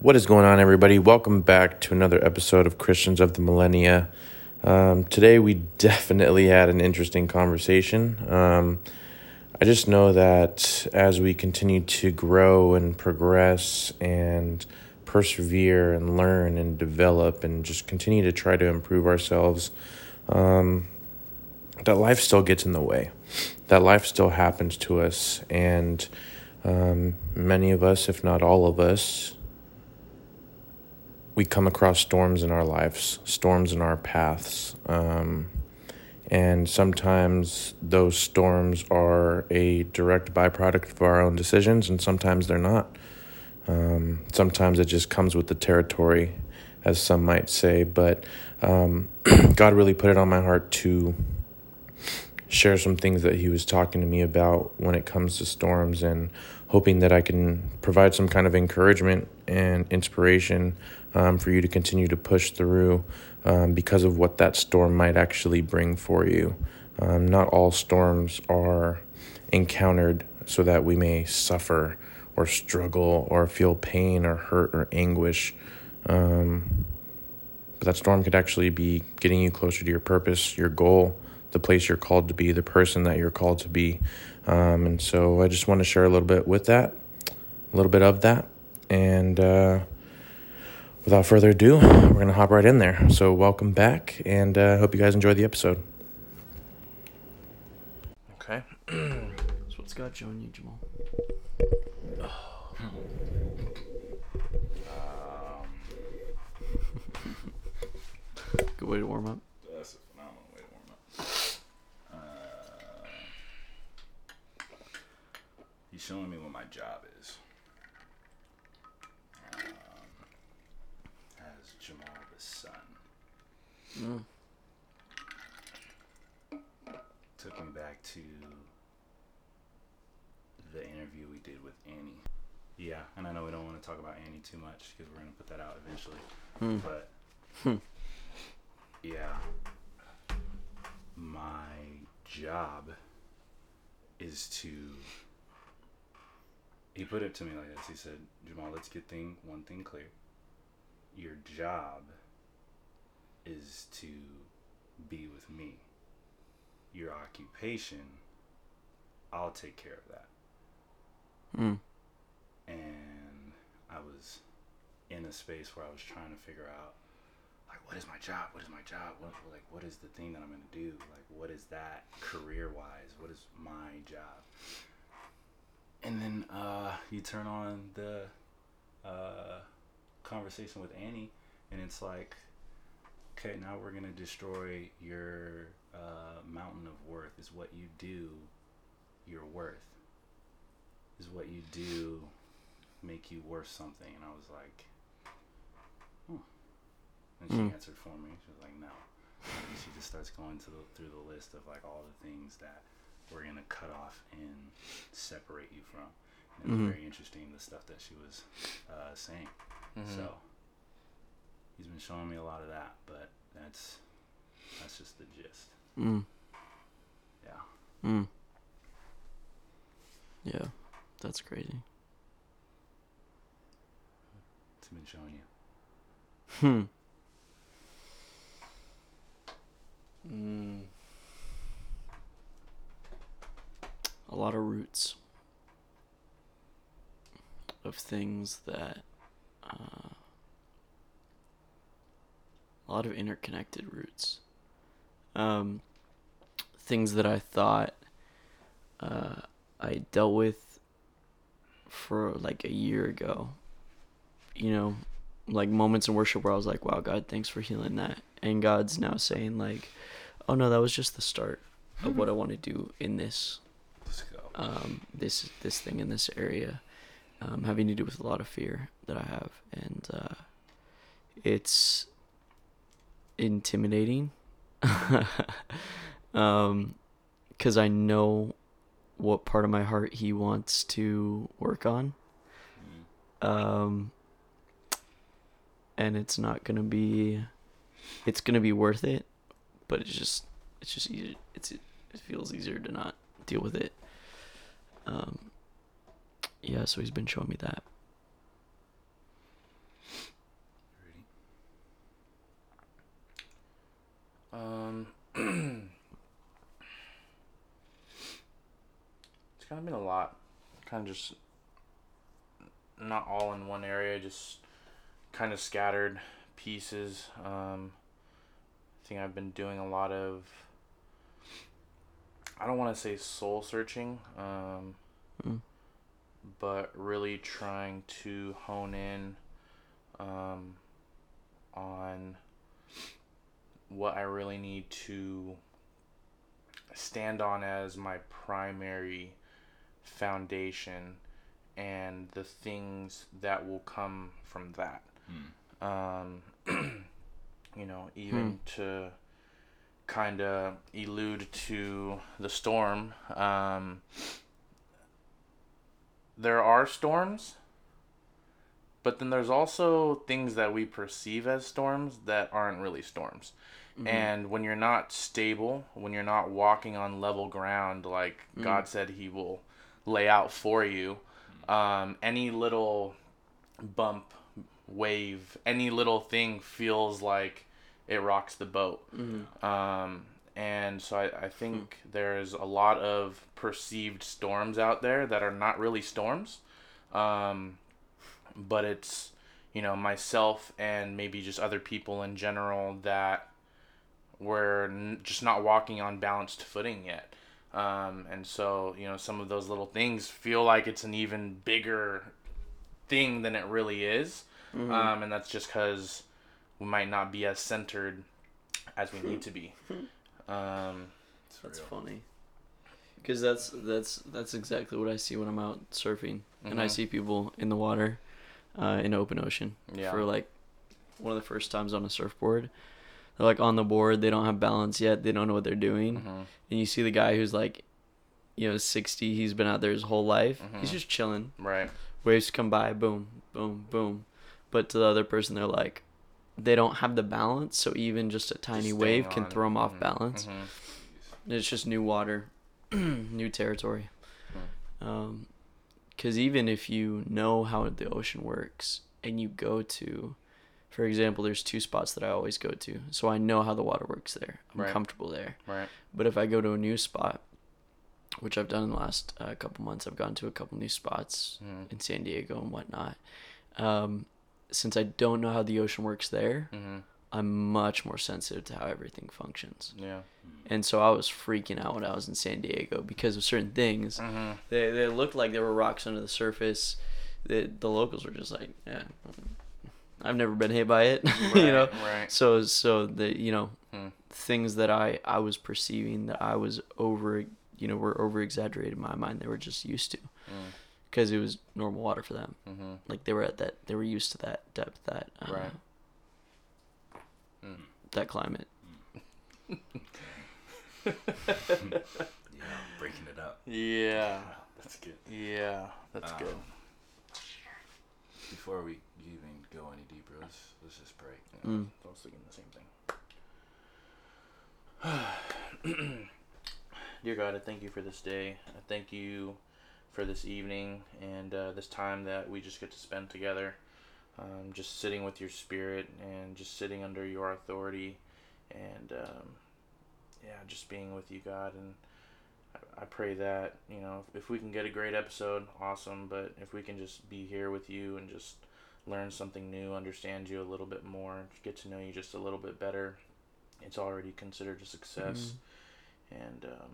What is going on, everybody? Welcome back to another episode of Christians of the Millennia. Um, today, we definitely had an interesting conversation. Um, I just know that as we continue to grow and progress and persevere and learn and develop and just continue to try to improve ourselves, um, that life still gets in the way. That life still happens to us. And um, many of us, if not all of us, we come across storms in our lives, storms in our paths. Um, and sometimes those storms are a direct byproduct of our own decisions, and sometimes they're not. Um, sometimes it just comes with the territory, as some might say. But um, God really put it on my heart to share some things that He was talking to me about when it comes to storms and hoping that I can provide some kind of encouragement and inspiration um, for you to continue to push through um, because of what that storm might actually bring for you. Um, not all storms are encountered so that we may suffer or struggle or feel pain or hurt or anguish. Um, but that storm could actually be getting you closer to your purpose, your goal, the place you're called to be, the person that you're called to be. Um, and so I just want to share a little bit with that, a little bit of that. And uh, without further ado, we're going to hop right in there. So, welcome back, and I uh, hope you guys enjoyed the episode. Okay. so, what's God showing you, Jamal? Um, Good way to warm up. That's a phenomenal way to warm up. Uh, he's showing me what my job is. Jamal the son. Mm. Took me back to the interview we did with Annie. Yeah, and I know we don't want to talk about Annie too much because we're going to put that out eventually. Mm. But hmm. yeah, my job is to. He put it to me like this. He said, "Jamal, let's get thing one thing clear your job is to be with me. Your occupation, I'll take care of that. Mm. And I was in a space where I was trying to figure out, like, what is my job? What is my job? What, like, what is the thing that I'm gonna do? Like, what is that career wise? What is my job? And then uh, you turn on the uh, conversation with Annie, and it's like, okay, now we're gonna destroy your uh, mountain of worth. Is what you do, your worth. Is what you do, make you worth something? And I was like, hmm. And she mm. answered for me. She was like, no. And she just starts going to the, through the list of like all the things that we're gonna cut off and separate you from. And it was mm-hmm. very interesting the stuff that she was uh, saying. Mm-hmm. So he's been showing me a lot of that, but that's that's just the gist. Mm. Yeah. Mm. Yeah, that's crazy. Been showing you. Hmm. Mm. A lot of roots of things that uh, a lot of interconnected roots. Um, things that I thought uh, I dealt with for like a year ago. You know, like moments in worship where I was like, wow, God, thanks for healing that. And God's now saying, like, oh no, that was just the start of what I want to do in this. Um, this this thing in this area um, having to do with a lot of fear that I have, and uh, it's intimidating um, because I know what part of my heart he wants to work on. Um, and it's not gonna be it's gonna be worth it but it's just it's just easier it's it feels easier to not deal with it. Um yeah so he's been showing me that. Um it's kind of been a lot kind of just not all in one area just kind of scattered pieces. Um, I think I've been doing a lot of. I don't want to say soul searching, um, Mm. but really trying to hone in um, on what I really need to stand on as my primary foundation and the things that will come from that. Um, you know, even to kind of elude to the storm. Um, there are storms, but then there's also things that we perceive as storms that aren't really storms. And when you're not stable, when you're not walking on level ground, like God said He will lay out for you, um, any little bump, wave, any little thing feels like it rocks the boat. Um, and so I, I think there's a lot of perceived storms out there that are not really storms. Um, but it's, you know, myself and maybe just other people in general that we're n- just not walking on balanced footing yet. Um, and so, you know, some of those little things feel like it's an even bigger thing than it really is. Um, and that's just because we might not be as centered as we need to be. Um, It's That's real. funny. Because that's that's that's exactly what I see when I'm out surfing, and I Mhm. see people in the water, uh, in open ocean Yeah. for like one of the first times on a surfboard. They're like on the board, they don't have balance yet, they don't know what they're doing, mhm. and you see the guy who's like, you know, sixty, he's been out there his whole life, he's Mhm. just chilling. Right. Waves come by, boom, boom, boom, but to the other person, they're like, they don't have the balance, so even just a tiny Just wave can throw them off Mhm. balance. Mhm. It's just new water, new territory. Hmm. Because even if you know how the ocean works and you go to, for example, there's two spots that I always go to, so I know how the water works there. I'm Right. comfortable there. Right. But if I go to a new spot, which I've done in the last uh, couple months, I've gone to a couple new spots Mhm. in San Diego and whatnot. Um, since I don't know how the ocean works there, Mhm. I'm much more sensitive to how everything functions. Yeah. And so I was freaking out when I was in San Diego because of certain things. Mhm. They, they looked like there were rocks under the surface. The, the locals were just like, yeah, I've never been hit by it, you know. Right, right. So so the you know Hmm. things that I I was perceiving that I was over you know were over exaggerated in my mind. They were just used to Mm. Because it was normal water for them. Mhm. Like they were at that they were used to that depth that uh, Right. Mm. that climate. Yeah, breaking it up. Yeah. That's good. Yeah. That's Um, good. Before we even go any deeper, let's let's just pray. Mm. I was thinking the same thing. Dear God, I thank you for this day. I thank you for this evening and uh, this time that we just get to spend together. Um, just sitting with your spirit and just sitting under your authority and um, yeah, just being with you, God. And I, I pray that, you know, if, if we can get a great episode, awesome. But if we can just be here with you and just learn something new, understand you a little bit more, get to know you just a little bit better, it's already considered a success. And um,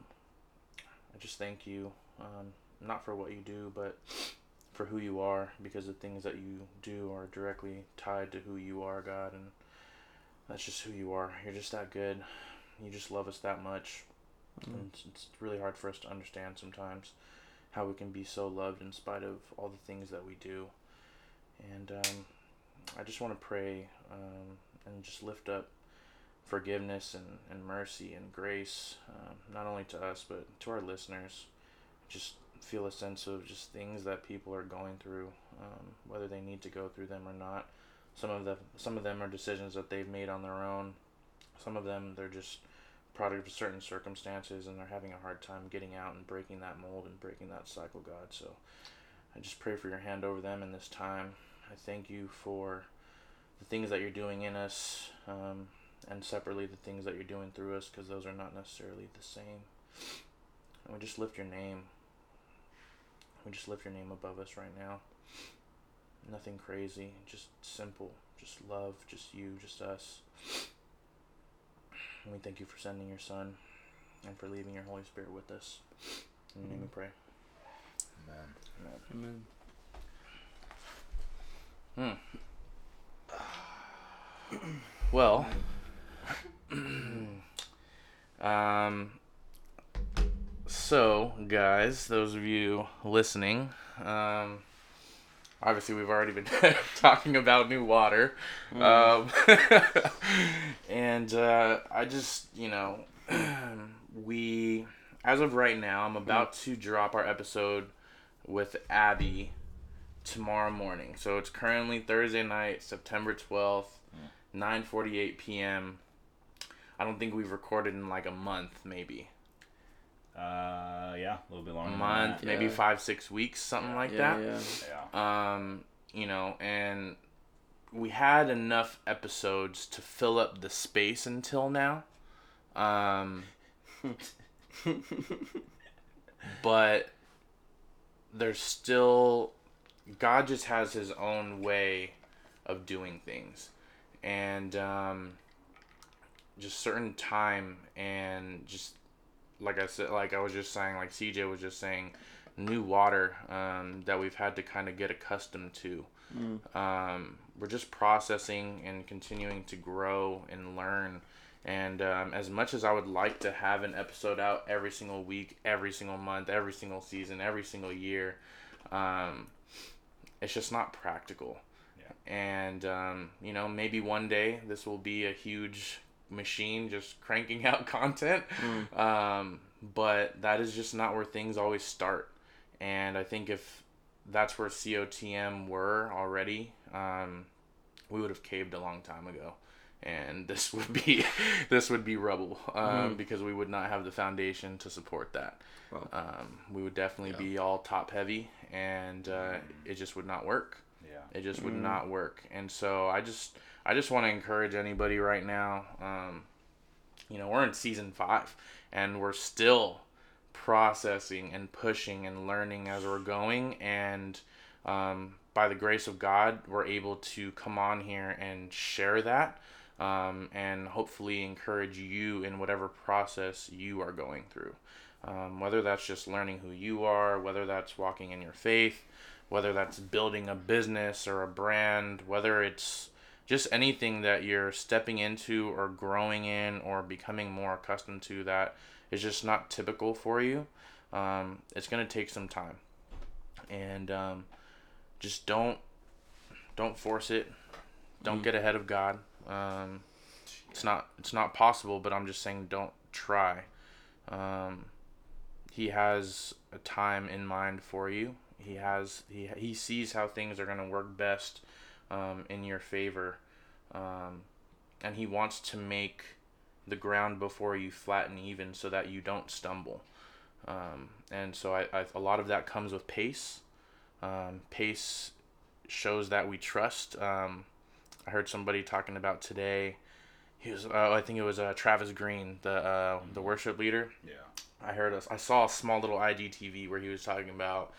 I just thank you, um, not for what you do, but for who you are, because the things that you do are directly tied to who you are, God. And that's just who you are. You're just that good. You just love us that much. And it's, it's really hard for us to understand sometimes how we can be so loved in spite of all the things that we do. And um, I just want to pray um, and just lift up forgiveness and, and mercy and grace, um, not only to us, but to our listeners. Just feel a sense of just things that people are going through, um, whether they need to go through them or not. Some of them, some of them are decisions that they've made on their own. Some of them, they're just product of certain circumstances and they're having a hard time getting out and breaking that mold and breaking that cycle, God. So I just pray for your hand over them in this time. I thank you for the things that you're doing in us. Um, and separately the things that you're doing through us, because those are not necessarily the same. And we just lift your name. We just lift your name above us right now. Nothing crazy, just simple, just love, just you, just us. And we thank you for sending your son and for leaving your Holy Spirit with us. In your name we pray. Man. Amen. Amen. Hmm. Well, um, so guys, those of you listening, um, obviously we've already been talking about new water, um, and uh, I just you know we as of right now I'm about to drop our episode with Abby tomorrow morning. So it's currently Thursday night, September 12th, 9:48 p.m. I don't think we've recorded in like a month, maybe Uh, yeah, a little bit a longer. than month, that. maybe Yeah. five, six weeks, something like yeah, that. yeah. Yeah. Um, you know, and we had enough episodes to fill up the space until now. Um, but there's still God just has his own way of doing things. And um, just certain time and just like I said like I was just saying like CJ was just saying new water um, that we've had to kind of get accustomed to. Mm. Um, we're just processing and continuing to grow and learn. And um, as much as I would like to have an episode out every single week, every single month, every single season, every single year, um, it's just not practical. Yeah. And, um, you know, maybe one day this will be a huge machine just cranking out content. Mm. Um, but that is just not where things always start. And I think if that's where COTM were already, um, we would have caved a long time ago. And this would be this would be rubble um, Mhm. because we would not have the foundation to support that. Wow. Um, we would definitely Yeah. be all top heavy, and uh, it just would not work. Yeah. It just would Mm. not work. And so I just I just want to encourage anybody right now. Um, you know, we're in season five, and we're still processing and pushing and learning as we're going. And um, by the grace of God, we're able to come on here and share that. Um, and hopefully encourage you in whatever process you are going through. Um, whether that's just learning who you are, whether that's walking in your faith, whether that's building a business or a brand, whether it's just anything that you're stepping into or growing in or becoming more accustomed to that is just not typical for you. Um, it's gonna take some time, and um, just don't don't force it. Don't Mm. get ahead of God. Um, it's not it's not possible, but I'm just saying don't try. Um, he has a time in mind for you. He has he he sees how things are gonna work best um, in your favor, um, and he wants to make the ground before you flatten even so that you don't stumble. Um, and so I, I a lot of that comes with pace. Um, pace shows that we trust. Um, I heard somebody talking about today. He was, uh, I think it was uh, Travis Greene, the uh, the worship leader. Yeah. I heard us. I saw a small little IGTV where he was talking about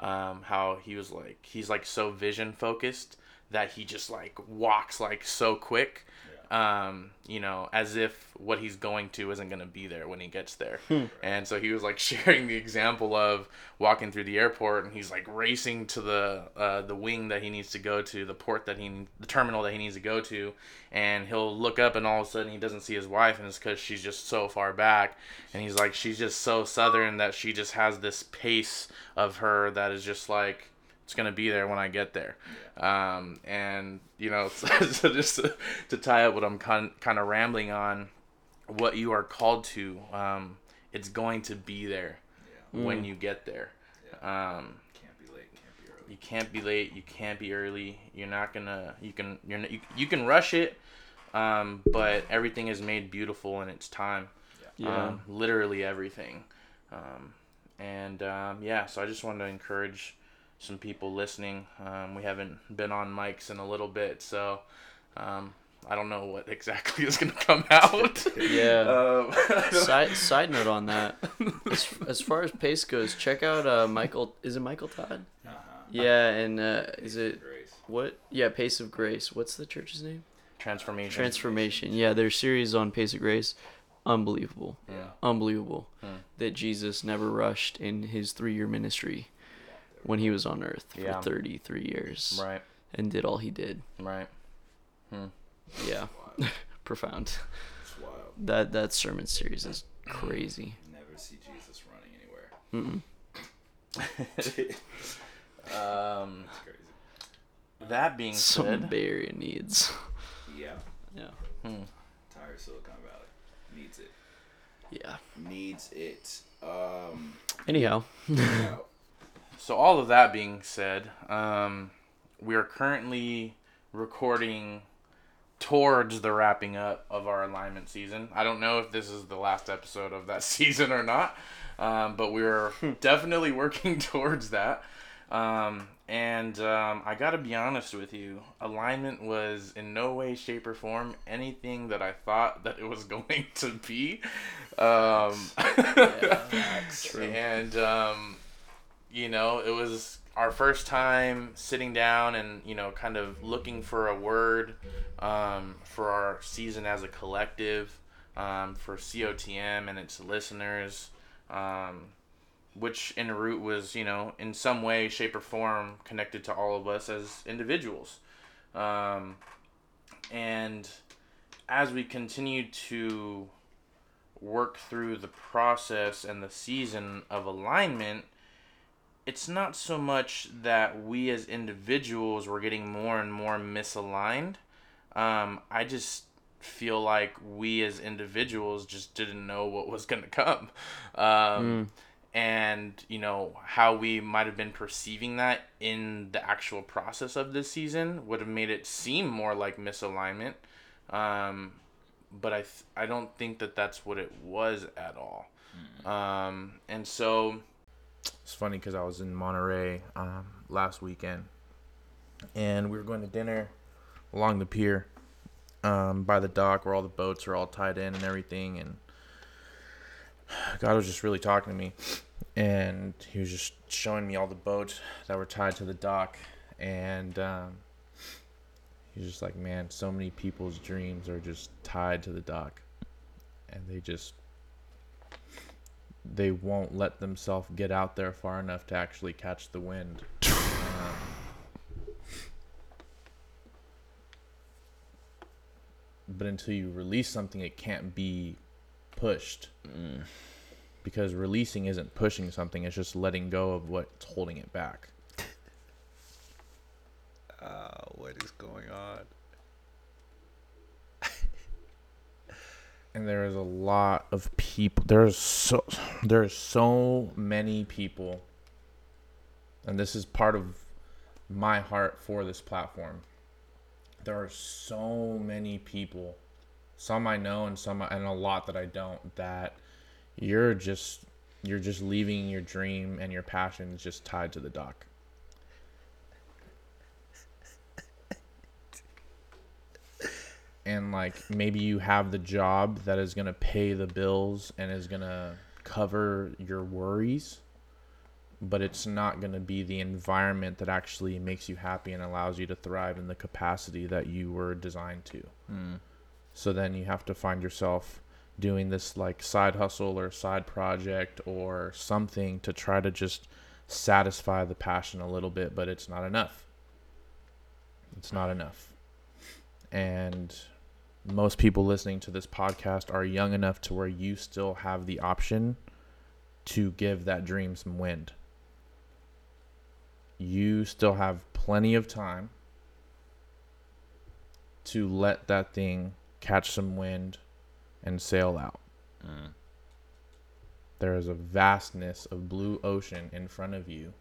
um, how he was like he's like so vision focused that he just like walks like so quick, um, you know, as if what he's going to isn't gonna be there when he gets there. And so he was like sharing the example of walking through the airport, and he's like racing to the uh, the wing that he needs to go to, the port that he, the terminal that he needs to go to, and he'll look up, and all of a sudden he doesn't see his wife, and it's because she's just so far back, and he's like, she's just so southern that she just has this pace of her that is just like it's gonna be there when I get there. Um, and you know, so just to, to tie up what I'm kind kind of rambling on, what you are called to, um, it's going to be there Yeah. when you get there. Um, Can't be late. Can't be early. you can't be late. You can't be early. You're not gonna. You can. You're. You, you can rush it, um, but everything is made beautiful in its time. Yeah. Um, literally everything. Um, and um, yeah, so I just wanted to encourage some people listening. Um, we haven't been on mics in a little bit, so um, I don't know what exactly is gonna come out. Yeah. Um, side side note on that. As, as far as pace goes, check out uh Michael. Is it Michael Todd? Uh-huh. Yeah, and uh, is it Grace. what? Yeah, Pace of Grace. What's the church's name? transformation. Transformation. Yeah, their series on Pace of Grace, unbelievable, Yeah. unbelievable. Hmm. That Jesus never rushed in his three-year ministry when he was on Earth for Yeah. 33 years right. and did all he did. Right. Yeah, profound. It's wild. That that sermon series is crazy. Never see Jesus running anywhere. Mm-mm. Um, It's crazy. that being Some said, Bay Area needs. Yeah. Yeah. hmm, Entire Silicon Valley needs it. Yeah. Needs it. Um. Anyhow, yeah. so all of that being said, um, we are currently recording towards the wrapping up of our alignment season. I don't know if this is the last episode of that season or not, um, but we're definitely working towards that. Um, and um, I gotta be honest with you, alignment was in no way, shape, or form anything that I thought that it was going to be. Um, true. and um, you know, it was our first time sitting down and you know, kind of looking for a word um, for our season as a collective, um, for COTM and its listeners. Um, which in root was you know in some way shape or form connected to all of us as individuals um, and as we continue to work through the process and the season of alignment it's not so much that we as individuals were getting more and more misaligned. Um, i just feel like we as individuals just didn't know what was going to come. Um, and you know how we might have been perceiving that in the actual process of this season would have made it seem more like misalignment. Um, but I, th- I don't think that that's what it was at all. Um, and so It's funny because I was in Monterey um, last weekend, and we were going to dinner along the pier um, by the dock where all the boats are all tied in and everything. And God was just really talking to me, and He was just showing me all the boats that were tied to the dock, and um, He was just like, "Man, so many people's dreams are just tied to the dock, and they just." They won't let themselves get out there far enough to actually catch the wind. Um, but until you release something, it can't be pushed. Because releasing isn't pushing something, it's just letting go of what's holding it back. Uh, what is going on? And there is a lot of people there's so there's so many people. And this is part of my heart for this platform. There are so many people some i know and some and a lot that i don't that you're just you're just leaving your dream and your passions just tied to the dock and like maybe you have the job that is going to pay the bills and is going to cover your worries but it's not going to be the environment that actually makes you happy and allows you to thrive in the capacity that you were designed to. Hmm. So then you have to find yourself doing this like side hustle or side project or something to try to just satisfy the passion a little bit but it's not enough. It's not enough. And most people listening to this podcast are young enough to where you still have the option to give that dream some wind. You still have plenty of time to let that thing catch some wind and sail out. Mm. There is a vastness of blue ocean in front of you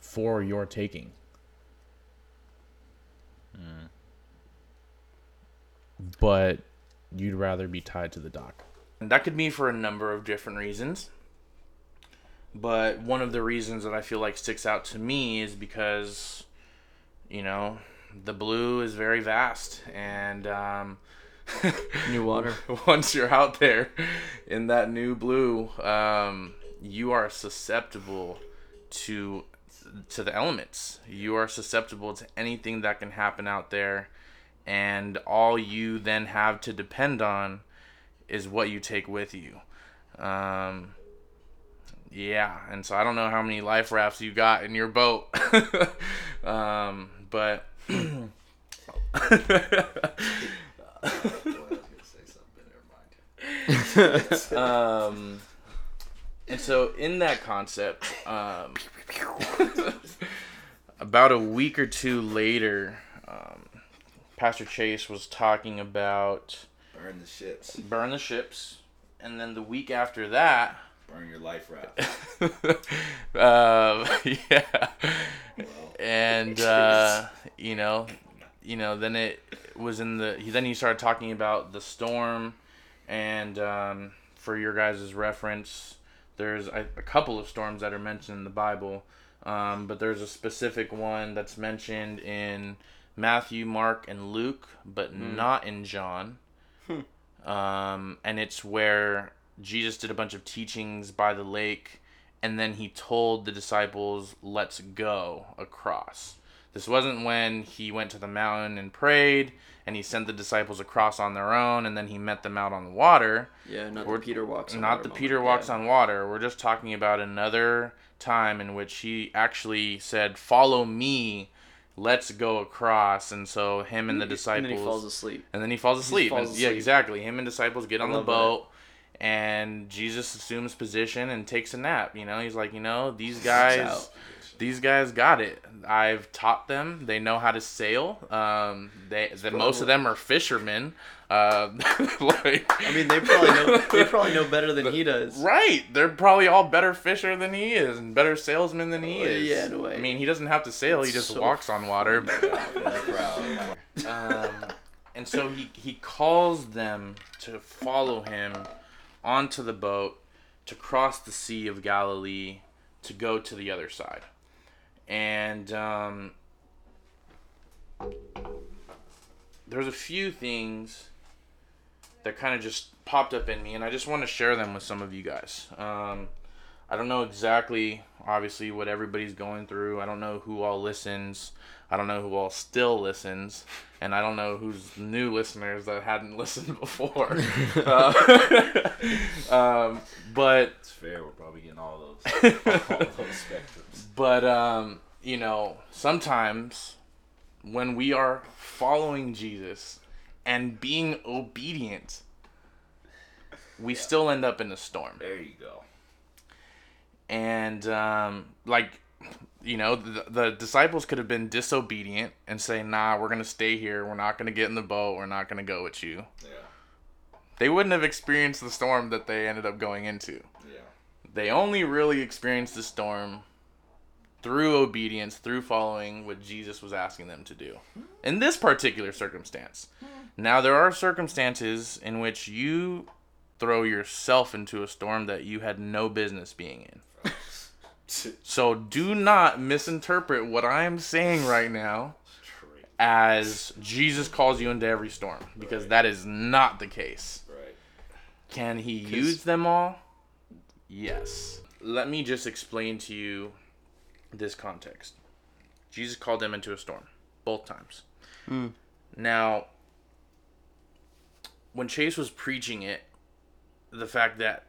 for your taking. But you'd rather be tied to the dock. And that could be for a number of different reasons. But one of the reasons that I feel like sticks out to me is because, you know, the blue is very vast, and um, New water. once you're out there in that new blue, um, you are susceptible to to the elements. You are susceptible to anything that can happen out there, and all you then have to depend on is what you take with you. Um, yeah, and so I don't know how many life rafts you got in your boat, um, but. um, and so in that concept, um, about a week or two later, um, Pastor Chase was talking about Burn the ships. burn the ships, and then the week after that, Burn your life raft. uh, yeah, and uh, you know, you know, then it was in the. He, then he started talking about the storm, and um, for your guys' reference, there's a, a couple of storms that are mentioned in the Bible, um, but there's a specific one that's mentioned in Matthew, Mark, and Luke, but not in John. Um, and it's where Jesus did a bunch of teachings by the lake, and then he told the disciples, "Let's go across." This wasn't when he went to the mountain and prayed, and he sent the disciples across on their own, and then he met them out on the water. Yeah, not We're- the Peter walks. on Not water the moment. Peter walks Yeah. on water. We're just talking about another time in which he actually said, "Follow me, let's go across." And so him and the disciples And then he falls asleep. and then he falls asleep. falls And- Yeah, exactly. Him and disciples get on the love that. boat, and Jesus assumes position and takes a nap. You know, he's like, you know, these guys. These guys got it. I've taught them. They know how to sail. Um, they, the, most of them are fishermen. Uh, like, I mean, they probably know. They probably know better than he does. Right, they're probably all better fisher than he is, and better salesmen than he Oh, is. yeah, in a way. I mean, he doesn't have to sail; he just So walks on water. um, and so he he calls them to follow him onto the boat to cross the Sea of Galilee to go to the other side, and um, there's a few things that kind of just popped up in me, and I just want to share them with some of you guys. Um, I don't know exactly, obviously, what everybody's going through. I don't know who all listens. I don't know who all still listens, and I don't know who's new listeners that hadn't listened before. uh, um, but It's fair. We're probably getting all those, all those spectrums. But um, you know, sometimes when we are following Jesus and being obedient, we still end up in a storm. There you go. And um, like, you know, the, the disciples could have been disobedient and say, "Nah, we're gonna stay here. We're not gonna get in the boat. We're not gonna go with you." Yeah. They wouldn't have experienced the storm that they ended up going into. Yeah. they only really experienced the storm through obedience, through following what Jesus was asking them to do. In this particular circumstance. Now, there are circumstances in which you throw yourself into a storm that you had no business being in. So do not misinterpret what I am saying right now as Jesus calls you into every storm because that is not the case. Right. Can he use them all? Yes. Let me just explain to you this context. Jesus called them into a storm both times. Now, when Chase was preaching it, the fact that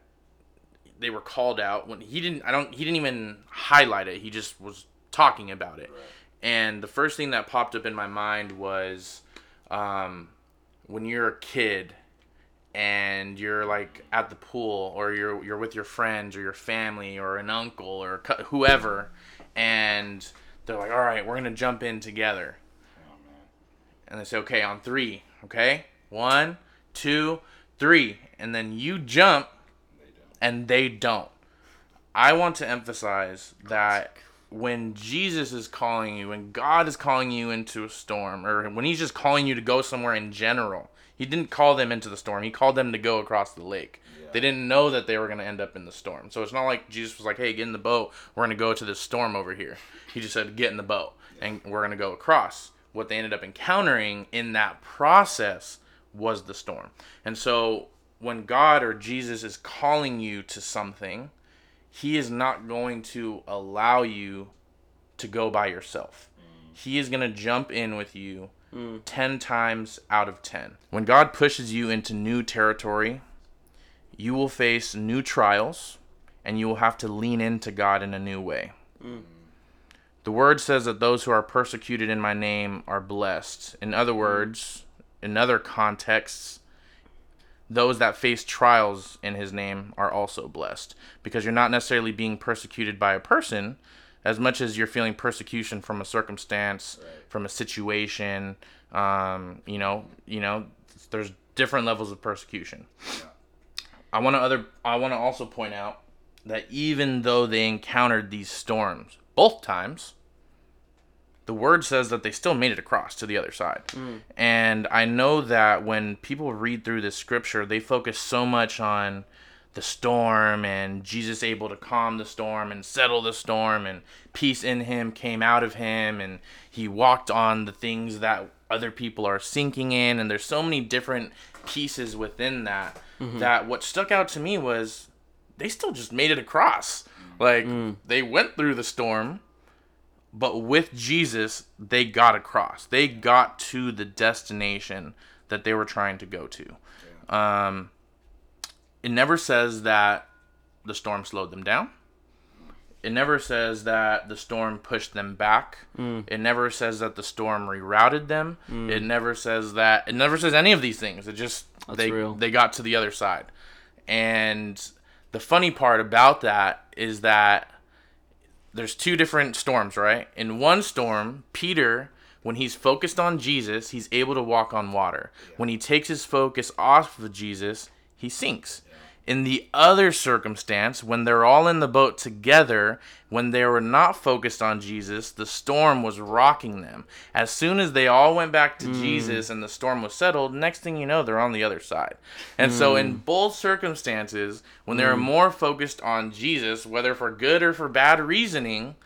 they were called out when he didn't I don't he didn't even highlight it. He just was talking about it. And the first thing that popped up in my mind was um, when you're a kid and you're like at the pool or you're you're with your friends or your family or an uncle or whoever and they're like all right we're gonna jump in together. Oh and they say okay on three okay? One two three. And then you jump They and they don't. I want to emphasize that when jesus is calling you when god is calling you into a storm or when he's just calling you to go somewhere in general he didn't call them into the storm. He called them to go across the lake they didn't know that they were going to end up in the storm so it's not like jesus was like hey get in the boat we're going to go to this storm over here he just said get in the boat and we're going to go across what they ended up encountering in that process was the storm. And so when God or Jesus is calling you to something, he is not going to allow you to go by yourself. He is going to jump in with you hmm. 10 times out of 10. When God pushes you into new territory, you will face new trials and you will have to lean into God in a new way. The word says that those who are persecuted in my name are blessed. In other words, in other contexts, those that face trials in his name are also blessed. Because you're not necessarily being persecuted by a person as much as you're feeling persecution from a circumstance from a situation um, you know you know there's different levels of persecution i want to other i want to also point out that even though they encountered these storms both times the word says that they still made it across to the other side. Hmm. And I know that when people read through this scripture, they focus so much on the storm and Jesus able to calm the storm and settle the storm and peace in him came out of him and he walked on the things that other people are sinking in and there's so many different pieces within that that what stuck out to me was they still just made it across. Like they went through the storm but with Jesus, they got across. They got to the destination that they were trying to go to. Um, it never says that the storm slowed them down. It never says that the storm pushed them back. Mm. It never says that the storm rerouted them. Mm. It never says that. It never says any of these things. It just That's they real. they got to the other side. And the funny part about that is that there's two different storms, right? In one storm, Peter, when he's focused on Jesus, he's able to walk on water. When he takes his focus off of Jesus, he sinks. In the other circumstance, when they're all in the boat together, when they were not focused on Jesus, the storm was rocking them. As soon as they all went back to hmm. Jesus and the storm was settled, next thing you know, they're on the other side. And so, in hmm. both circumstances, when they were hmm. more focused on Jesus, whether for good or for bad reasoning,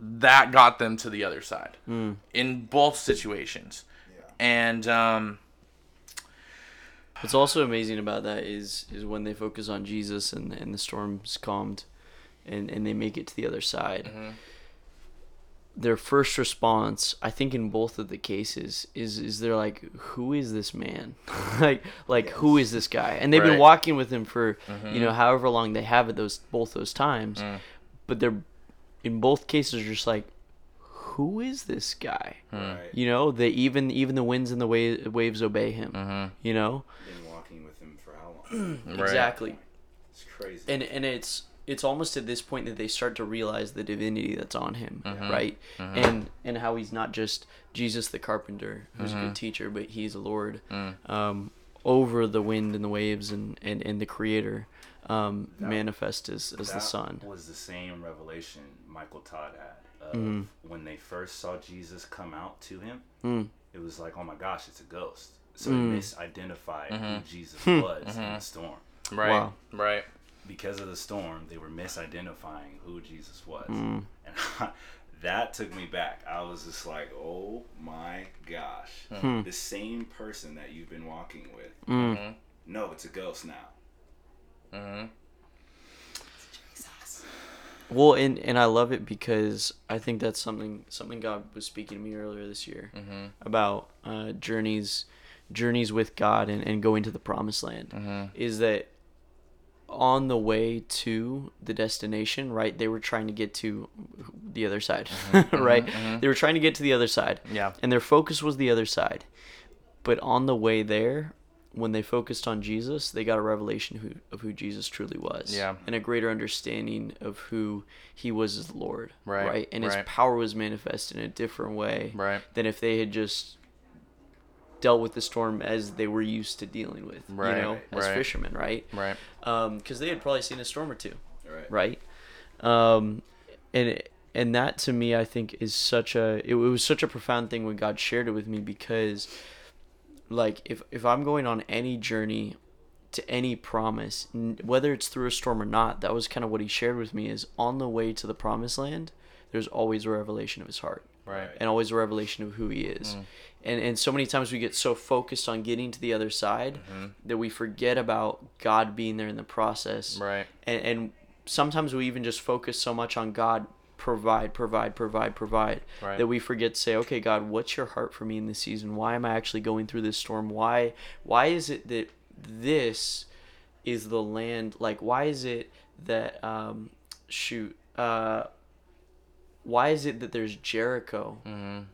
that got them to the other side in both situations. And um, What's also amazing about that is is when they focus on Jesus and and the storm's calmed, and and they make it to the other side. Mm-hmm. Their first response, I think, in both of the cases, is is they're like, "Who is this man? like, like who is this guy?" And they've Right. been walking with him for mm-hmm. you know however long they have at those both those times, mm. but they're in both cases just like, "Who is this guy?" Right. You know, they even even the winds and the wa- waves obey him. Mm-hmm. You know, Been walking with him for how long? Right. exactly. It's crazy. and and it's it's almost at this point that they start to realize the divinity that's on him mm-hmm. right mm-hmm. and and how he's not just jesus the carpenter who's a good teacher but he's a lord mm. um, over the wind and the waves and and, and the creator um, manifest as, as the That son was the same revelation Michael Todd had. Of Mm-hmm. When they first saw Jesus come out to him, Mm. it was like, oh my gosh, it's a ghost. So they misidentified who Jesus Hmm. was in the storm. right, Wow. right. Because of the storm, they were misidentifying who Jesus was. Hmm. And that took me back. I was just like, oh my gosh. Hmm. The same person that you've been walking with. Mm. No, it's a ghost now. Well, and and I love it because I think that's something something God was speaking to me earlier this year Mm-hmm. about uh, journeys, journeys with God and, and going to the promised land. Mm-hmm. Is that on the way to the destination? Right, they were trying to get to the other side. right, they were trying to get to the other side. Mm-hmm. Yeah. and their focus was the other side. But on the way there, when they focused on Jesus, they got a revelation who, of who Jesus truly was. Yeah. And a greater understanding of who he was as Lord. Right, And his power was manifest in a different way Right. than if they had just dealt with the storm as they were used to dealing with, Right, you know, as right. fishermen, right? Right. Because they had probably seen a storm or two right. right? Um, and and that to me, I think, is such a it, was such a profound thing when God shared it with me because, like, if if I'm going on any journey to any promise, n- whether it's through a storm or not, that was kind of what He shared with me is on the way to the promised land. there's always a revelation of his heart Right. and always a revelation of who he is. Mm. And and so many times we get so focused on getting to the other side mm-hmm. that we forget about God being there in the process. Right. And and sometimes we even just focus so much on God provide, provide, provide, provide Right. that we forget to say, okay, God, what's your heart for me in this season? Why am I actually going through this storm? Why why is it that this is the land like why is it that um shoot uh why is it that there's Jericho Mm-hmm.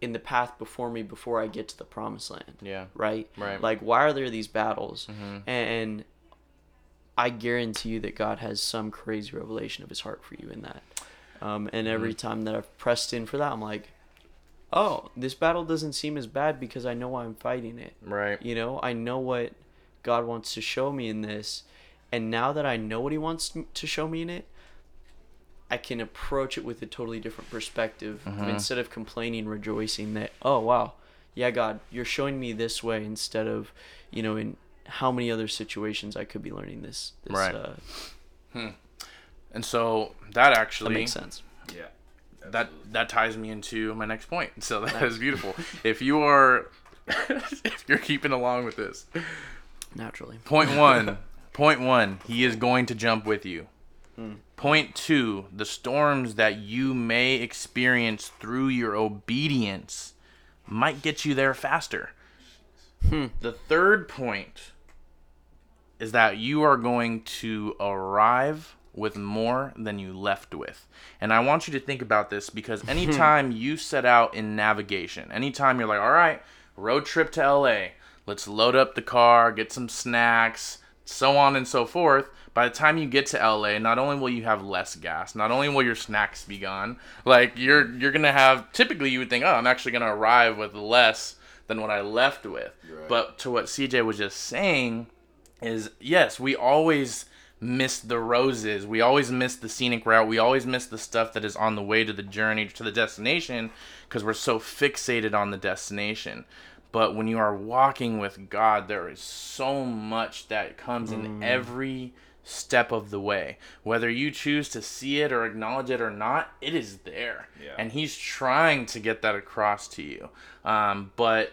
in the path before me before I get to the promised land? Yeah. Right? Right. Like why are there these battles? Mhm. And I guarantee you that God has some crazy revelation of his heart for you in that. Um, and every time that I've pressed in for that, I'm like, oh, this battle doesn't seem as bad because I know why I'm fighting it. Right. You know, I know what God wants to show me in this. And now that I know what He wants to show me in it, I can approach it with a totally different perspective. Instead of complaining, rejoicing that, oh, wow, yeah, God, you're showing me this way instead of, you know, in how many other situations I could be learning this. this Right. Uh, And so that that actually makes sense. Yeah. that that ties me into my next point. So that is beautiful. if you are if you're keeping along with this. Naturally. Point 1. point 1, he is going to jump with you. Hmm. Point 2, the storms that you may experience through your obedience might get you there faster. Hmm. The third point is that you are going to arrive with more than you left with. And I want you to think about this because anytime you set out in navigation, anytime you're like, all right, road trip to LA, let's load up the car, get some snacks, so on and so forth. By the time you get to LA, not only will you have less gas, not only will your snacks be gone, like you're you're gonna have typically you would think, oh, I'm actually gonna arrive with less than what I left with. But to what CJ was just saying, is yes, we always miss the roses. We always miss the scenic route. We always miss the stuff that is on the way to the journey to the destination because we're so fixated on the destination. But when you are walking with God, there is so much that comes in every step of the way. Whether you choose to see it or acknowledge it or not, it is there. Yeah. And He's trying to get that across to you. Um, but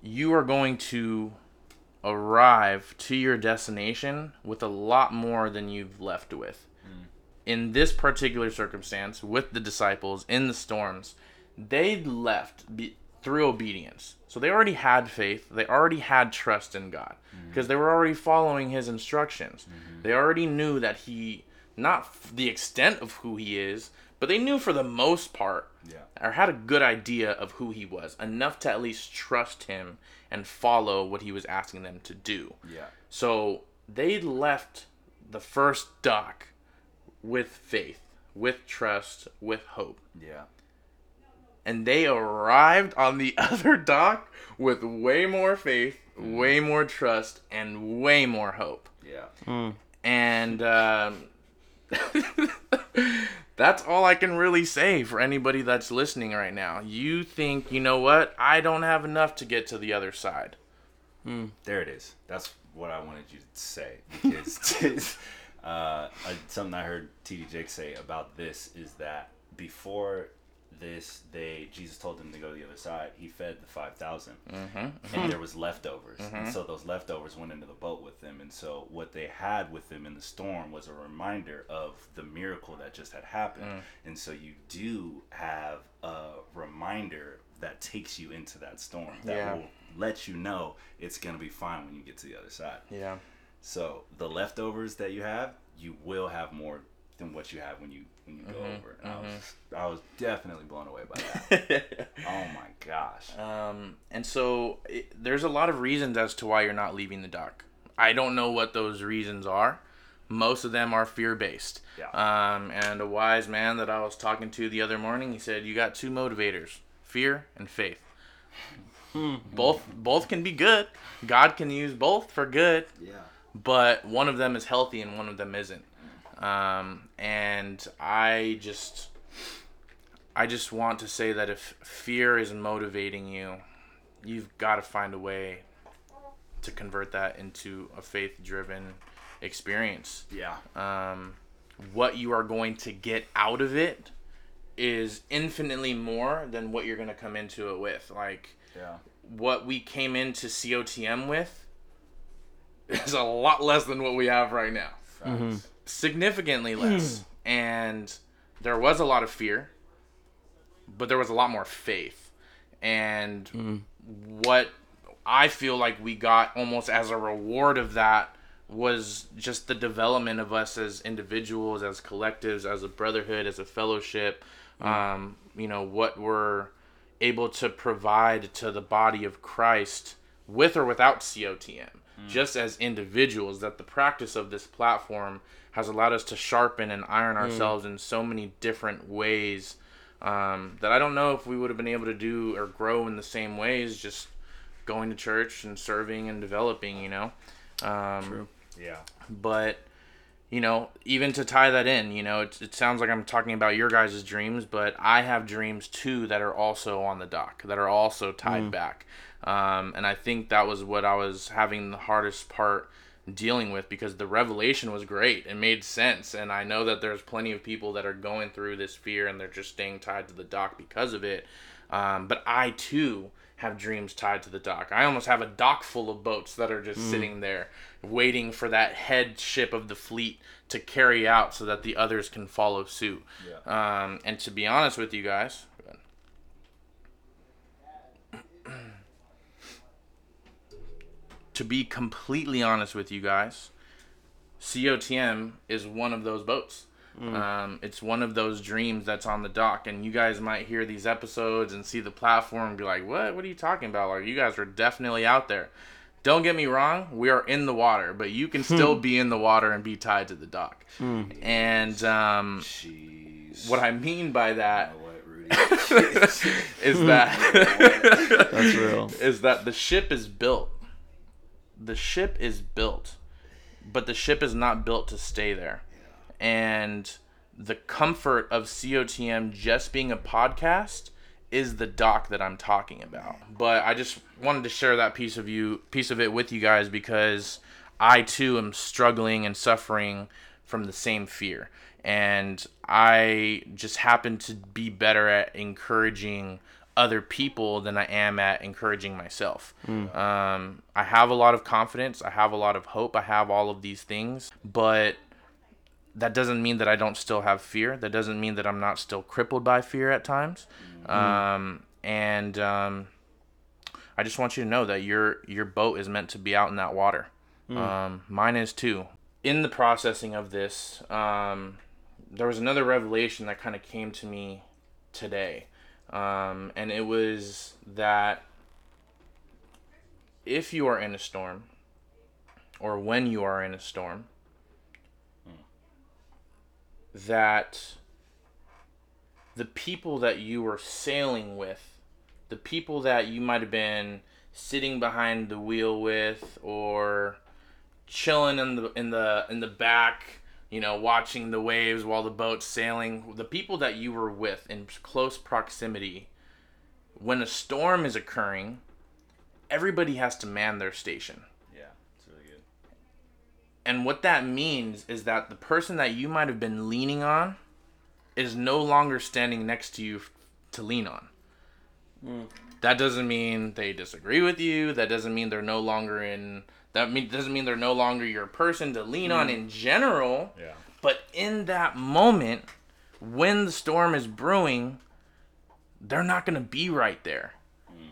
you are going to arrive to your destination with a lot more than you've left with. Hmm. In this particular circumstance, with the disciples in the storms, they left be, through obedience. So they already had faith, they already had trust in God hmm. because they were already following his instructions. Hmm. They already knew that he, not f- the extent of who he is, but they knew for the most part Yeah. or had a good idea of who he was, enough to at least trust him and follow what he was asking them to do. Yeah. So they left the first dock with faith, with trust, with hope. Yeah. And they arrived on the other dock with way more faith, way more trust, and way more hope. Yeah. And um, that's all I can really say for anybody that's listening right now. You think, you know what? I don't have enough to get to the other side. There it is. That's what I wanted you to say because uh, uh, something I heard T.D. Jakes say about this is that before this, they Jesus told them to go to the other side. He fed the five mm-hmm, mm-hmm. and there was leftovers, and mm-hmm. so those leftovers went into the boat with them. And so what they had with them in the storm was a reminder of the miracle that just had happened. Mm. And so you do have a reminder that takes you into that storm that Yeah. will let you know it's gonna be fine when you get to the other side. Yeah. So the leftovers that you have, you will have more than what you have when you when you go over. And I was I was definitely blown away by that. oh my gosh. Um, and so it, there's a lot of reasons as to why you're not leaving the dock. I don't know what those reasons are. Most of them are fear based. Yeah. Um, and a wise man that I was talking to the other morning, he said, "You got two motivators: fear and faith. Both both can be good. God can use both for good, Yeah. but one of them is healthy and one of them isn't. Um, and I just, I just want to say that if fear is motivating you, you've got to find a way to convert that into a faith-driven experience. Yeah. Um, what you are going to get out of it is infinitely more than what you're gonna come into it with. Like Yeah. what we came into COTM with is a lot less than what we have right now. Facts. Significantly less. Hmm. and there was a lot of fear, but there was a lot more faith. And hmm. what I feel like we got almost as a reward of that was just the development of us as individuals, as collectives, as a brotherhood, as a fellowship. Hmm. Um, you know, what we're able to provide to the body of Christ with or without COTM, just as individuals, that the practice of this platform has allowed us to sharpen and iron ourselves in so many different ways um, that I don't know if we would have been able to do or grow in the same ways just going to church and serving and developing, you know. Um, Yeah. but you know even to tie that in you know it, it sounds like i'm talking about your guys' dreams but i have dreams too that are also on the dock that are also tied back um, and i think that was what i was having the hardest part dealing with because the revelation was great. It made sense. And i know that there's plenty of people that are going through this fear and they're just staying tied to the dock because of it. Um, but i too have dreams tied to the dock. I almost have a dock full of boats that are just sitting there waiting for that head ship of the fleet to carry out so that the others can follow suit. Um, and to be honest with you guys, to be completely honest with you guys, COTM is one of those boats. Um, it's one of those dreams that's on the dock, and you guys might hear these episodes and see the platform and be like, "What? What are you talking about?" Like, you guys are definitely out there. Don't get me wrong, we are in the water, but you can still be in the water and be tied to the dock. And um, Jeez. what I mean by that You know what, Rudy? is that That's real. is that the ship is built. The ship is built, but the ship is not built to stay there. And the comfort of COTM just being a podcast is the dock that I'm talking about. But I just wanted to share that piece of you piece of it with you guys because I too am struggling and suffering from the same fear. And I just happen to be better at encouraging other people than I am at encouraging myself. Um, I have a lot of confidence. I have a lot of hope. I have all of these things, but that doesn't mean that I don't still have fear. That doesn't mean that I'm not still crippled by fear at times. Um, and um, I just want you to know that your your boat is meant to be out in that water. Um, mine is too. In the processing of this, um, there was another revelation that kind of came to me today, um, and it was that if you are in a storm, or when you are in a storm, that the people that you were sailing with, the people that you might have been sitting behind the wheel with or chilling in the in the in the back, you know, watching the waves while the boat's sailing, the people that you were with in close proximity, when a storm is occurring, everybody has to man their station. yeah, it's really good. And what that means is that the person that you might have been leaning on is no longer standing next to you to lean on. Hmm. That doesn't mean they disagree with you. That doesn't mean they're no longer in. That mean, doesn't mean they're no longer your person to lean on mm. in general. Yeah. But in that moment, when the storm is brewing, they're not going to be right there. Mm.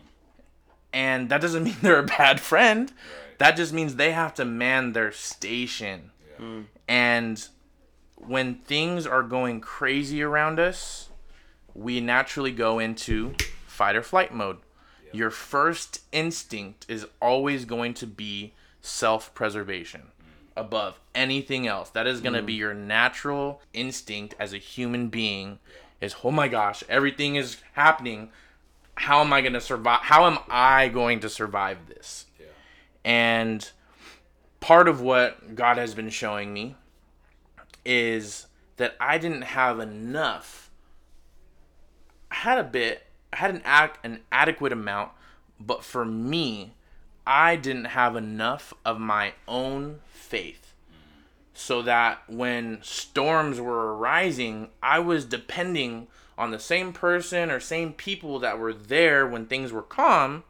And that doesn't mean they're a bad friend. Right. That just means they have to man their station. Mm. And when things are going crazy around us, we naturally go into fight or flight mode. Your first instinct is always going to be self preservation above anything else. That is going to be mm. your natural instinct as a human being is oh my gosh, everything is happening. How am I going to survive? How am I going to survive this? Yeah. And part of what God has been showing me is that I didn't have enough. I had a bit, I had an ac- an adequate amount, but for me, I didn't have enough of my own faith. So that when storms were arising, I was depending on the same person or same people that were there when things were calm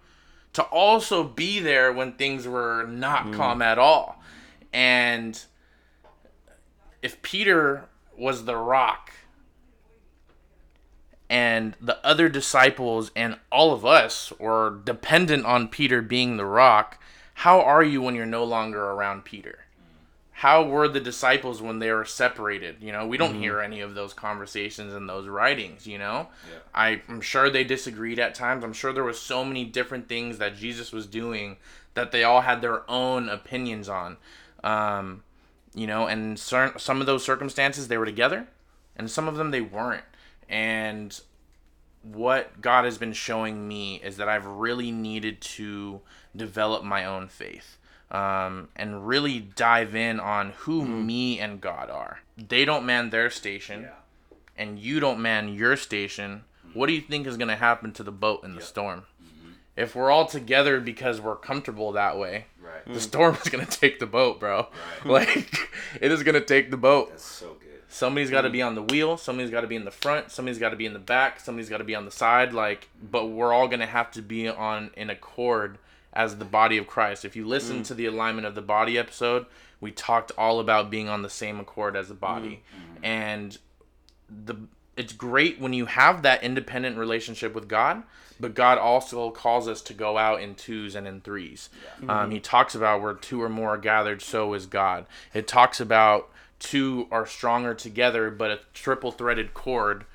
to also be there when things were not hmm. calm at all. And if Peter was the rock and the other disciples and all of us were dependent on Peter being the rock, how are you when you're no longer around Peter? How were the disciples when they were separated? You know, we don't hear any of those conversations in those writings, you know? Yeah. I, I'm sure they disagreed at times. I'm sure there was so many different things that Jesus was doing that they all had their own opinions on. Um, you know, and cer- some of those circumstances they were together, and some of them they weren't. And what God has been showing me is that I've really needed to develop my own faith um, and really dive in on who me and God are. They don't man their station, Yeah. and you don't man your station. What do you think is going to happen to the boat in the storm? If we're all together because we're comfortable that way, Right. the storm is going to take the boat, bro. Like, it is going to take the boat. That's so. Somebody's got to mm. be on the wheel. Somebody's got to be in the front. Somebody's got to be in the back. Somebody's got to be on the side. Like, but we're all gonna have to be on in accord as the body of Christ. If you listen mm. to the alignment of the body episode, we talked all about being on the same accord as the body, mm. and the it's great when you have that independent relationship with God, but God also calls us to go out in twos and in threes. Um, mm-hmm. he talks about where two or more are gathered, so is God. It talks about two are stronger together, but a triple threaded cord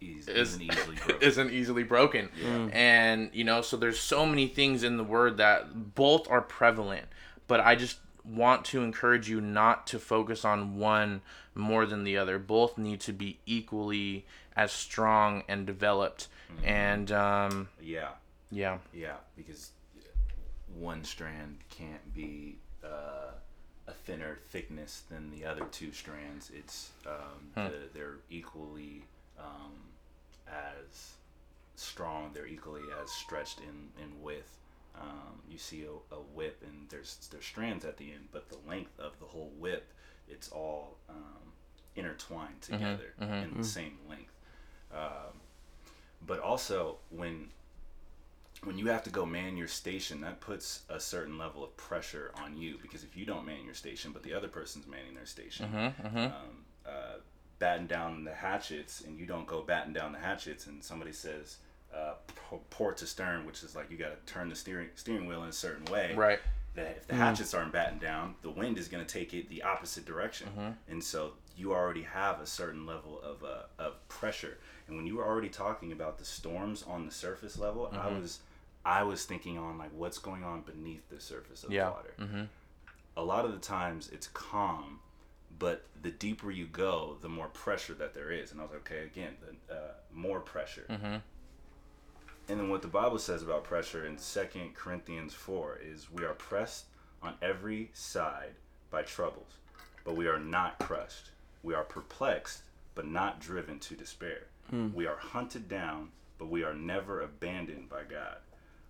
is isn't easily broken. isn't easily broken. And you know, so there's so many things in the word that both are prevalent, but I just want to encourage you not to focus on one more than the other. Both need to be equally as strong and developed. And um, yeah. yeah, Yeah, because one strand can't be uh, a thinner thickness than the other two strands. It's um, the, they're equally um, as strong. They're equally as stretched in, in width. Um, you see a, a whip and there's there's strands at the end, but the length of the whole whip, it's all um, intertwined together in the same length. Um, but also when when you have to go man your station, that puts a certain level of pressure on you because if you don't man your station, but the other person's manning their station, Um, uh, batten down the hatchets, and you don't go batten down the hatchets, and somebody says uh, port to stern, which is like you got to turn the steering steering wheel in a certain way, right. that if the hatchets aren't battened down, the wind is going to take it the opposite direction, and so you already have a certain level of uh, of pressure. And when you were already talking about the storms on the surface level, I was I was thinking on like what's going on beneath the surface of Yeah. the water. Mm-hmm. A lot of the times it's calm, but the deeper you go, the more pressure that there is. And I was like, okay, again, the, uh, more pressure. Mm-hmm. And then what the Bible says about pressure in Second Corinthians 4 is we are pressed on every side by troubles, but we are not crushed. We are perplexed, but not driven to despair. Hmm. We are hunted down, but we are never abandoned by God.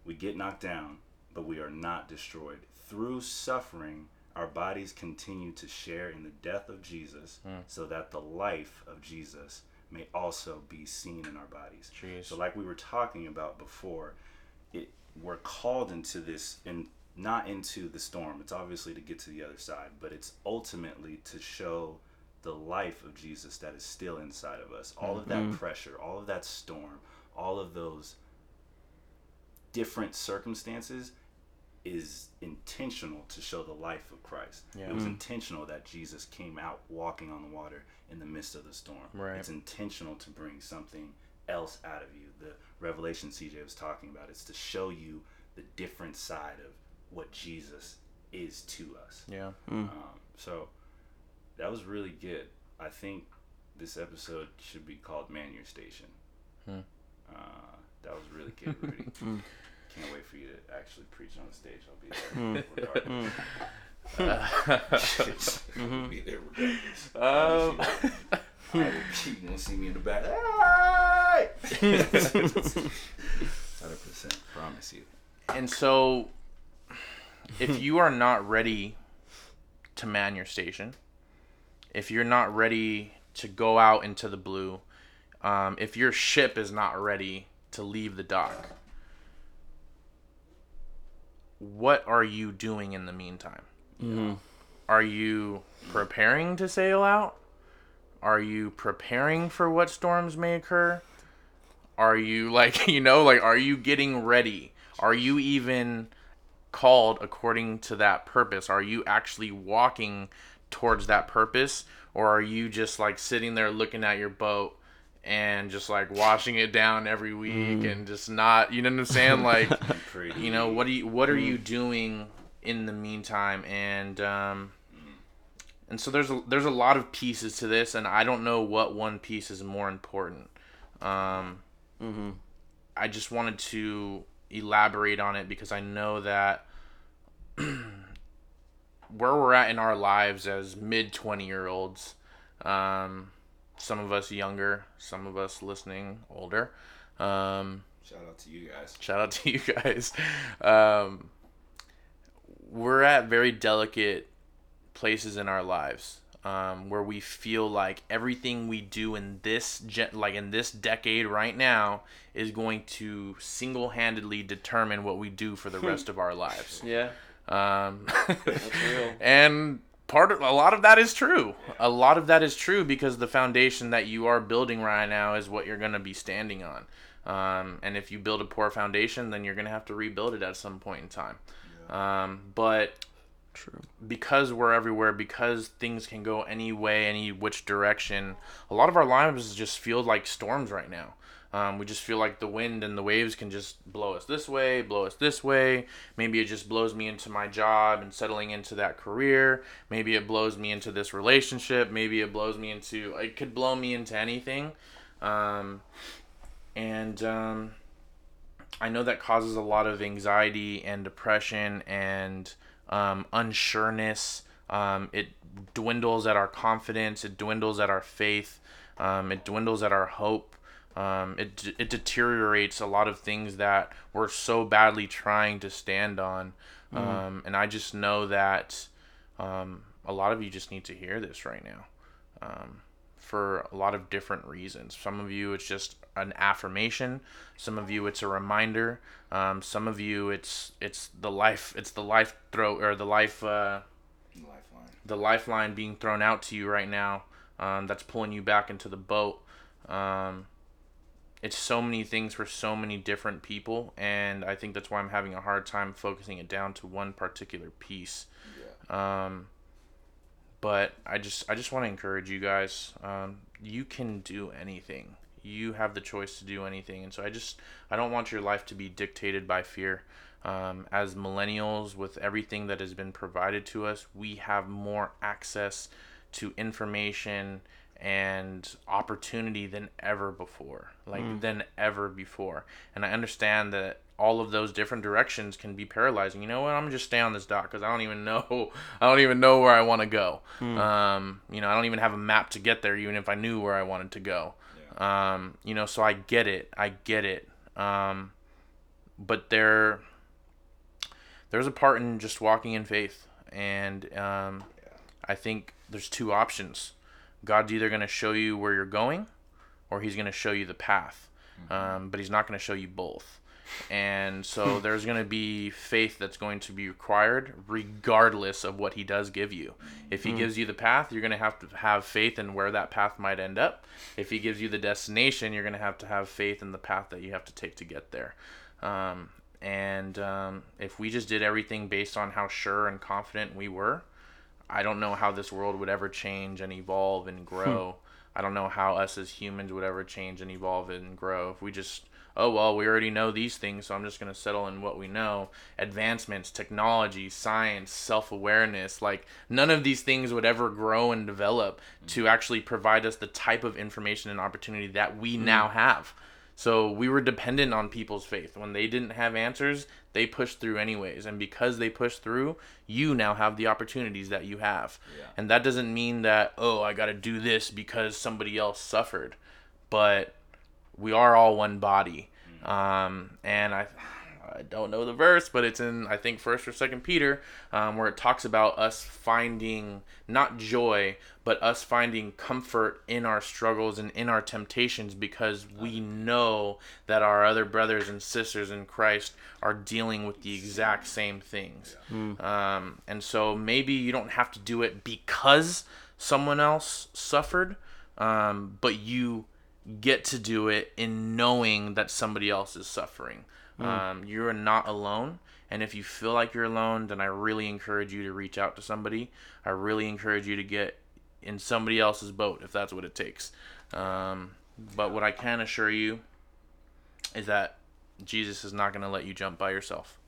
We get knocked down, but we are not destroyed. Through suffering, our bodies continue to share in the death of Jesus, hmm. so that the life of Jesus may also be seen in our bodies. Jeez. So, like we were talking about before, it we're called into this and not into the storm. It's obviously to get to the other side, but it's ultimately to show the life of Jesus that is still inside of us. All of that mm-hmm. pressure, all of that storm, all of those different circumstances is intentional to show the life of Christ. Yeah. It was intentional that Jesus came out walking on the water in the midst of the storm. Right. It's intentional to bring something else out of you. The revelation CJ was talking about is to show you the different side of what Jesus is to us. Yeah. Um, so that was really good. I think this episode should be called Man Your Station. Hmm. Uh, that was really good, Rudy. Can't wait for you to actually preach on the stage. I'll be there. regardless. I'll be there regardless. Um, I. You won't see me in the back. Hundred percent. Promise you. and so, if you are not ready to man your station, if you're not ready to go out into the blue, um, if your ship is not ready to leave the dock, what are you doing in the meantime? Mm-hmm. Are you preparing to sail out? Are you preparing for what storms may occur? Are you like, you know, like are you getting ready? Are you even called according to that purpose? Are you actually walking towards that purpose or are you just like sitting there looking at your boat and just like washing it down every week and just not, you know what I'm saying? Like you know what do you what are you doing in the meantime and um and so there's a there's a lot of pieces to this and i don't know what one piece is more important um Mm-hmm. i just wanted to elaborate on it because i know that where we're at in our lives as mid 20 year olds um some of us younger some of us listening older um Shout out to you guys. shout out to you guys. Um, we're at very delicate places in our lives um, where we feel like everything we do in this gen- like in this decade right now is going to single-handedly determine what we do for the rest of our lives. Yeah, Um, that's real. and part of a lot of that is true. A lot of that is true because the foundation that you are building right now is what you're going to be standing on. Um, and if you build a poor foundation, then you're going to have to rebuild it at some point in time. Um, but True. because we're everywhere, because things can go any way, any which direction, a lot of our lives just feel like storms right now. Um, we just feel like the wind and the waves can just blow us this way, blow us this way. Maybe it just blows me into my job and settling into that career. Maybe it blows me into this relationship. Maybe it blows me into, it could blow me into anything. Um, and um, I know that causes a lot of anxiety and depression and um, unsureness. Um, it dwindles at our confidence. It dwindles at our faith. Um, it dwindles at our hope. Um, it, it deteriorates a lot of things that we're so badly trying to stand on. Um, and I just know that um, a lot of you just need to hear this right now um, for a lot of different reasons. Some of you, it's just an affirmation. Some of you, it's a reminder. Um, some of you, it's it's the life, it's the life throw or the life, uh, Lifeline. the lifeline being thrown out to you right now. Um, that's pulling you back into the boat. Um, it's so many things for so many different people, and I think that's why I'm having a hard time focusing it down to one particular piece. yeah. Um, but I just I just want to encourage you guys. Um, you can do anything. You have the choice to do anything, and so I just I don't want your life to be dictated by fear. Um, as millennials, with everything that has been provided to us, we have more access to information and opportunity than ever before like than ever before. And i understand that all of those different directions can be paralyzing. You know what? I'm gonna just stay on this dock because i don't even know i don't even know where i want to go um, you know i don't even have a map to get there even if i knew where i wanted to go. Um, you know so i get it i get it. Um, but there there's a part in just walking in faith and um, i think there's two options god's either going to show you where you're going or he's going to show you the path. Um, but he's not going to show you both. And so there's going to be faith that's going to be required regardless of what he does give you. If he gives you the path you're going to have to have faith in where that path might end up. If he gives you the destination you're going to have to have faith in the path that you have to take to get there. Um, and um, if we just did everything based on how sure and confident we were i don't know how this world would ever change and evolve and hmm. grow. I don't know how us as humans would ever change and evolve and grow. If we just oh well we already know these things so i'm just going to settle in what we know. Advancements technology science self-awareness like none of these things would ever grow and develop hmm. to actually provide us the type of information and opportunity that we hmm. now have so we were dependent on people's faith. When they didn't have answers they pushed through anyways. And because they pushed through you now have the opportunities that you have. And that doesn't mean that oh i got to do this because somebody else suffered. But we are all one body. Um, and I, I don't know the verse, but it's in I think First or Second Peter, um, where it talks about us finding not joy, but us finding comfort in our struggles and in our temptations because we know that our other brothers and sisters in Christ are dealing with the exact same things. Um, and so maybe you don't have to do it because someone else suffered, um, but you get to do it in knowing that somebody else is suffering. Um, you're not alone. And if you feel like you're alone, then I really encourage you to reach out to somebody. I really encourage you to get in somebody else's boat if that's what it takes. Um, but what I can assure you is that Jesus is not going to let you jump by yourself.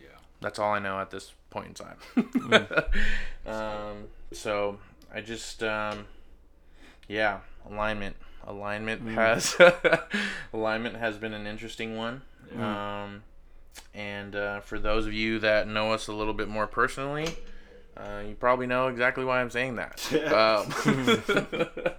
Yeah. That's all I know at this point in time. um, so I just, um, yeah, alignment. Alignment has alignment has been an interesting one. Um, and uh, for those of you that know us a little bit more personally, uh, you probably know exactly why I'm saying that. um,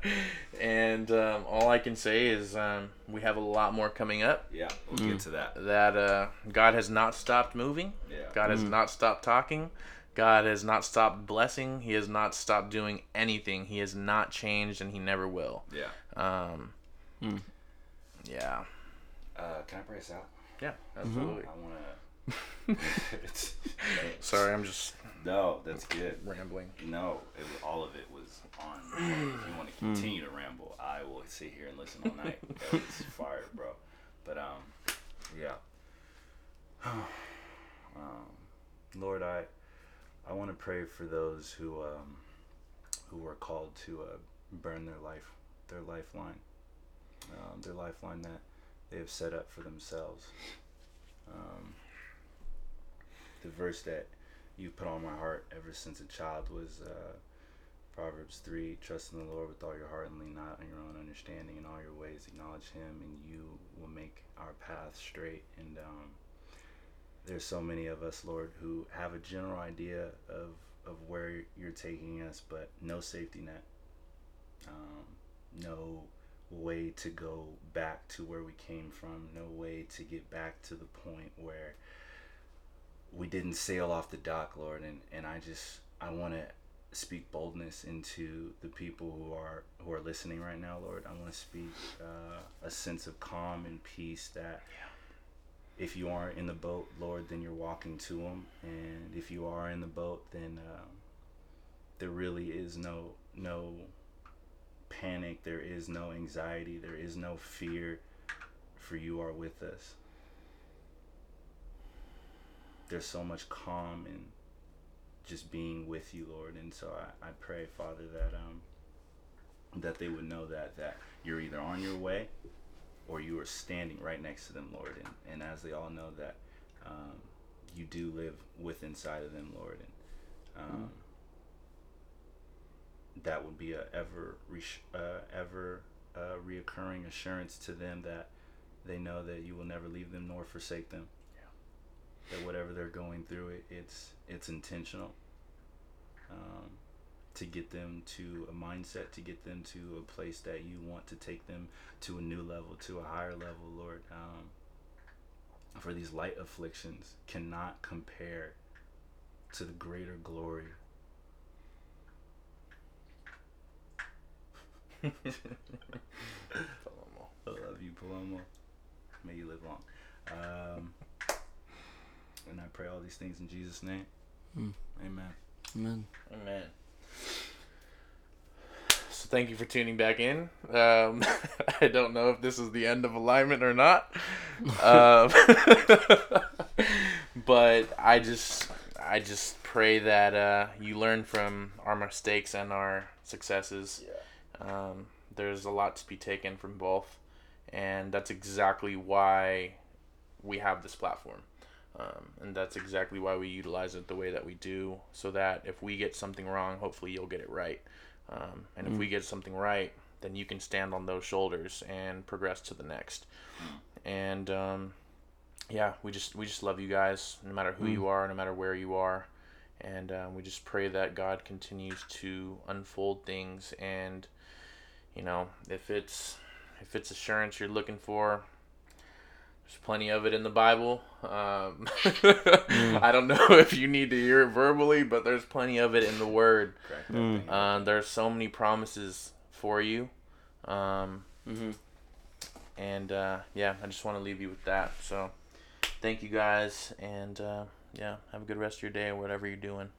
and um, all I can say is um, we have a lot more coming up. Yeah. We'll get to that. That uh, God has not stopped moving. Yeah. God has not stopped talking. God has not stopped blessing. He has not stopped doing anything. He has not changed, and He never will. Yeah. Um, Yeah. Uh, can I pray us out? Yeah. Absolutely. I want to. Sorry, I'm just no, that's good. rambling. No, it, all of it was on. If you want to continue to ramble, I will sit here and listen all night. That was fire, bro. But um, yeah. um, Lord, I I want to pray for those who um who are called to uh, burn their life, their lifeline, um, their lifeline that they have set up for themselves. Um, the verse that you put on my heart ever since a child was uh, Proverbs 3 Trust in the Lord with all your heart and lean not on your own understanding. In all your ways, acknowledge Him, and you will make our path straight. And um, there's so many of us, Lord, who have a general idea of, of where you're taking us, but no safety net, um, no way to go back to where we came from, no way to get back to the point where we didn't sail off the dock, Lord, and, and I just I want to speak boldness into the people who are who are listening right now, Lord. I want to speak uh, a sense of calm and peace that if you aren't in the boat, Lord, then you're walking to them, and if you are in the boat, then um, there really is no no panic, there is no anxiety, there is no fear, for you are with us. There's so much calm in just being with you, Lord. And so I, I pray, Father, that um that they would know that that you're either on your way or you are standing right next to them, Lord. And, and as they all know that um, you do live with inside of them, Lord. And um, that would be a ever uh, ever uh, reoccurring assurance to them that they know that you will never leave them nor forsake them that whatever they're going through it it's it's intentional um, to get them to a mindset to get them to a place that you want to take them to a new level to a higher level lord um, for these light afflictions cannot compare to the greater glory Palomo. I love you, Palomo. May you live long. Um, and I pray all these things in Jesus' name. Hmm. Amen. Amen. Amen. So thank you for tuning back in. Um, I don't know if this is the end of alignment or not, um, but I just I just pray that uh, you learn from our mistakes and our successes. Um, there's a lot to be taken from both, and that's exactly why we have this platform. Um, and that's exactly why we utilize it the way that we do, so that if we get something wrong, hopefully you'll get it right. Um, and if we get something right, then you can stand on those shoulders and progress to the next. And um, yeah, we just we just love you guys, no matter who you are, no matter where you are, and um, we just pray that God continues to unfold things. And you know, if it's if it's assurance you're looking for, There's plenty of it in the Bible. Um, I don't know if you need to hear it verbally, but there's plenty of it in the Word. Crack that Mm. Uh, there's so many promises for you. Um, Mm-hmm. and uh, yeah, I just want to leave you with that. So thank you guys, and uh, yeah, have a good rest of your day or whatever you're doing.